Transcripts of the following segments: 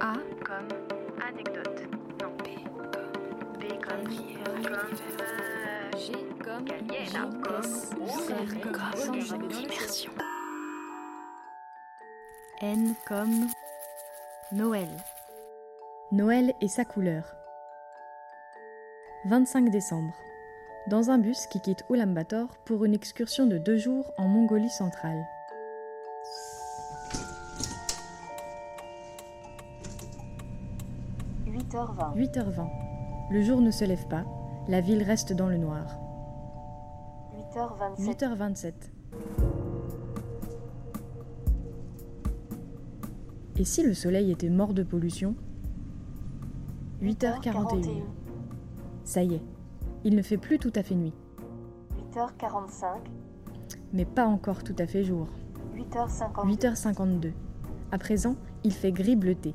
A comme anecdote. Non. B comme B comme G comme Gallienne. Comme comme immersion. N comme Noël. Noël et sa couleur. 25 décembre. Dans un bus qui quitte Ulaanbaatar pour une excursion de deux jours en Mongolie centrale. 8h20. 8h20. Le jour ne se lève pas, la ville reste dans le noir. 8h27. 8h27. Et si le soleil était mort de pollution? 8h41. Ça y est, il ne fait plus tout à fait nuit, 8h45. mais pas encore tout à fait jour. 8h50. 8h52. À présent, il fait gris bleuté.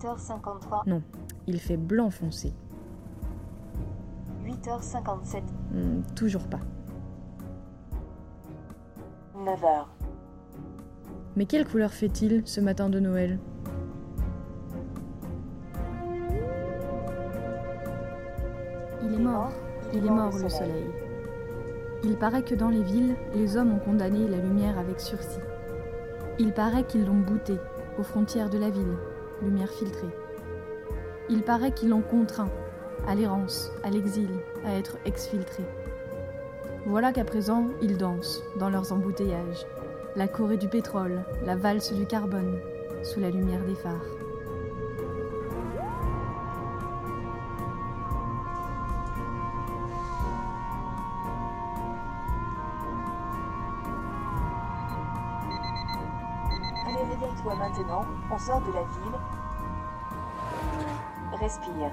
8h53. Non, il fait blanc foncé. 8h57. Hmm, toujours pas. 9h. Mais quelle couleur fait-il ce matin de Noël? Il est mort, il est mort le soleil. Il paraît que dans les villes, les hommes ont condamné la lumière avec sursis. Il paraît qu'ils l'ont bouté aux frontières de la ville, lumière filtrée. Il paraît qu'ils l'ont contraint à l'errance, à l'exil, à être exfiltré. Voilà qu'à présent, ils dansent dans leurs embouteillages, la Corée du pétrole, la valse du carbone, sous la lumière des phares. Réveille-toi maintenant. On sort de la ville. Respire.